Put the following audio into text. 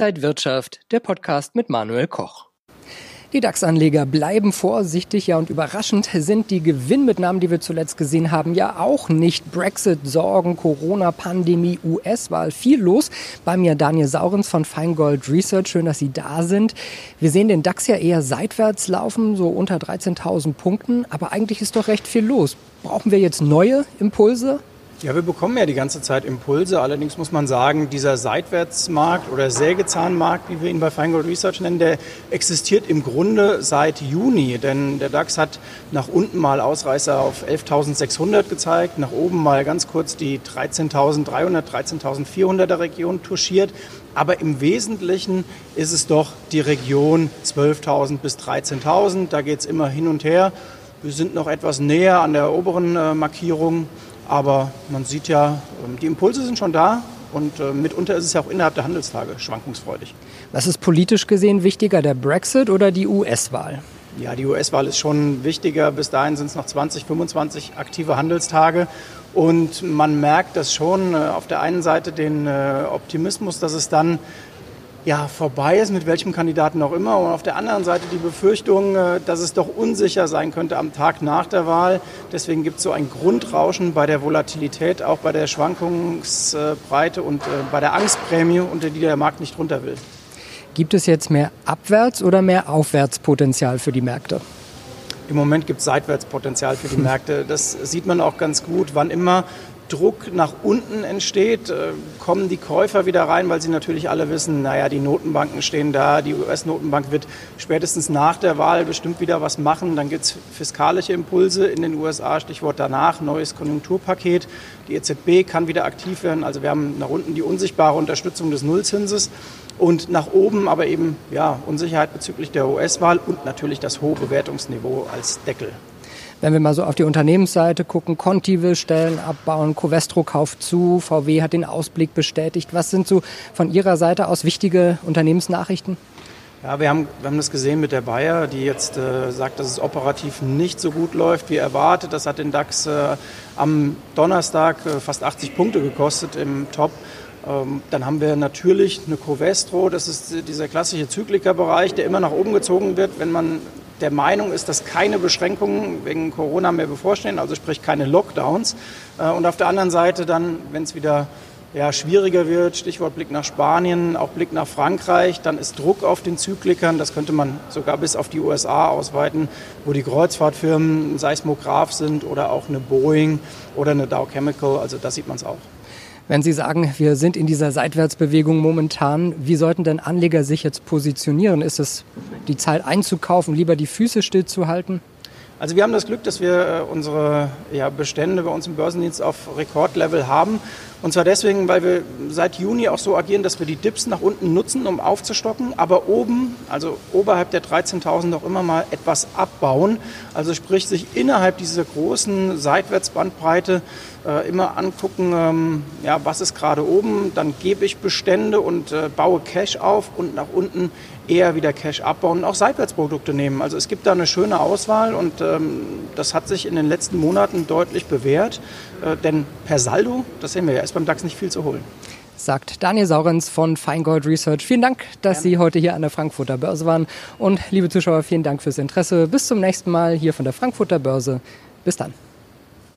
Inside Wirtschaft, der Podcast mit Manuel Koch. Die DAX-Anleger bleiben vorsichtig, ja, und überraschend sind die Gewinnmitnahmen, die wir zuletzt gesehen haben, ja auch nicht. Brexit, Sorgen, Corona, Pandemie, US-Wahl, viel los. Bei mir Daniel Saurens von Feingold Research. Schön, dass Sie da sind. Wir sehen den DAX ja eher seitwärts laufen, so unter 13.000 Punkten. Aber eigentlich ist doch recht viel los. Brauchen wir jetzt neue Impulse? Ja, wir bekommen ja die ganze Zeit Impulse. Allerdings muss man sagen, dieser Seitwärtsmarkt oder Sägezahnmarkt, wie wir ihn bei Feingold Research nennen, der existiert im Grunde seit Juni. Denn der DAX hat nach unten mal Ausreißer auf 11.600 gezeigt, nach oben mal ganz kurz die 13.300, 13.400er Region touchiert. Aber im Wesentlichen ist es doch die Region 12.000 bis 13.000. Da geht es immer hin und her. Wir sind noch etwas näher an der oberen äh, Markierung. Aber man sieht ja, ähm, die Impulse sind schon da und äh, mitunter ist es ja auch innerhalb der Handelstage schwankungsfreudig. Was ist politisch gesehen wichtiger, der Brexit oder die US-Wahl? Ja, die US-Wahl ist schon wichtiger. Bis dahin sind es noch 20, 25 aktive Handelstage. Und man merkt das schon äh, auf der einen Seite den äh, Optimismus, dass es dann ja, vorbei ist, mit welchem Kandidaten auch immer. Und auf der anderen Seite die Befürchtung, äh, dass es doch unsicher sein könnte am Tag nach der Wahl. Deswegen gibt es so ein Grundrauschen bei der Volatilität, auch bei der Schwankungsbreite und äh, bei der Angstprämie, unter die der Markt nicht runter will. Gibt es jetzt mehr Abwärts- oder mehr Aufwärtspotenzial für die Märkte? Im Moment gibt es Seitwärtspotenzial für die Märkte. Das sieht man auch ganz gut. Wann immer Druck nach unten entsteht, äh, kommen die Käufer wieder rein, weil sie natürlich alle wissen, naja, die Notenbanken stehen da, die US-Notenbank wird spätestens nach der Wahl bestimmt wieder was machen. Dann gibt es fiskalische Impulse in den USA, Stichwort danach, neues Konjunkturpaket. Die EZB kann wieder aktiv werden. Also wir haben nach unten die unsichtbare Unterstützung des Nullzinses und nach oben aber eben ja, Unsicherheit bezüglich der US-Wahl und natürlich das hohe Bewertungsniveau als Deckel. Wenn wir mal so auf die Unternehmensseite gucken, Conti will Stellen abbauen, Covestro kauft zu, VW hat den Ausblick bestätigt. Was sind so von Ihrer Seite aus wichtige Unternehmensnachrichten? Ja, wir haben, wir haben das gesehen mit der Bayer, die jetzt äh, sagt, dass es operativ nicht so gut läuft wie erwartet. Das hat den DAX äh, am Donnerstag äh, fast 80 Punkte gekostet im Top. Ähm, dann haben wir natürlich eine Covestro, das ist dieser klassische Zyklikerbereich, der immer nach oben gezogen wird, wenn man der Meinung ist, dass keine Beschränkungen wegen Corona mehr bevorstehen, also sprich keine Lockdowns. Äh, und auf der anderen Seite dann, wenn es wieder ja, schwieriger wird, Stichwort Blick nach Spanien, auch Blick nach Frankreich, dann ist Druck auf den Zyklikern, das könnte man sogar bis auf die USA ausweiten, wo die Kreuzfahrtfirmen Seismograph sind oder auch eine Boeing oder eine Dow Chemical, also da sieht man es auch. Wenn Sie sagen, wir sind in dieser Seitwärtsbewegung momentan, wie sollten denn Anleger sich jetzt positionieren? Ist es die Zeit einzukaufen, lieber die Füße stillzuhalten? Also wir haben das Glück, dass wir äh, unsere ja, Bestände bei uns im Börsendienst auf Rekordlevel haben. Und zwar deswegen, weil wir seit Juni auch so agieren, dass wir die Dips nach unten nutzen, um aufzustocken, aber oben, also oberhalb der 13.000 auch immer mal etwas abbauen. Also sprich, sich innerhalb dieser großen Seitwärtsbandbreite äh, immer angucken, ähm, ja, was ist gerade oben, dann gebe ich Bestände und äh, baue Cash auf und nach unten eher wieder Cash abbauen und auch Seitwärtsprodukte nehmen. Also es gibt da eine schöne Auswahl und ähm, das hat sich in den letzten Monaten deutlich bewährt, äh, denn per Saldo, das sehen wir ja, ist beim DAX nicht viel zu holen sagt Daniel Saurens von Feingold Research. Vielen Dank, dass Gerne. Sie heute hier an der Frankfurter Börse waren. Und liebe Zuschauer, vielen Dank fürs Interesse. Bis zum nächsten Mal hier von der Frankfurter Börse. Bis dann.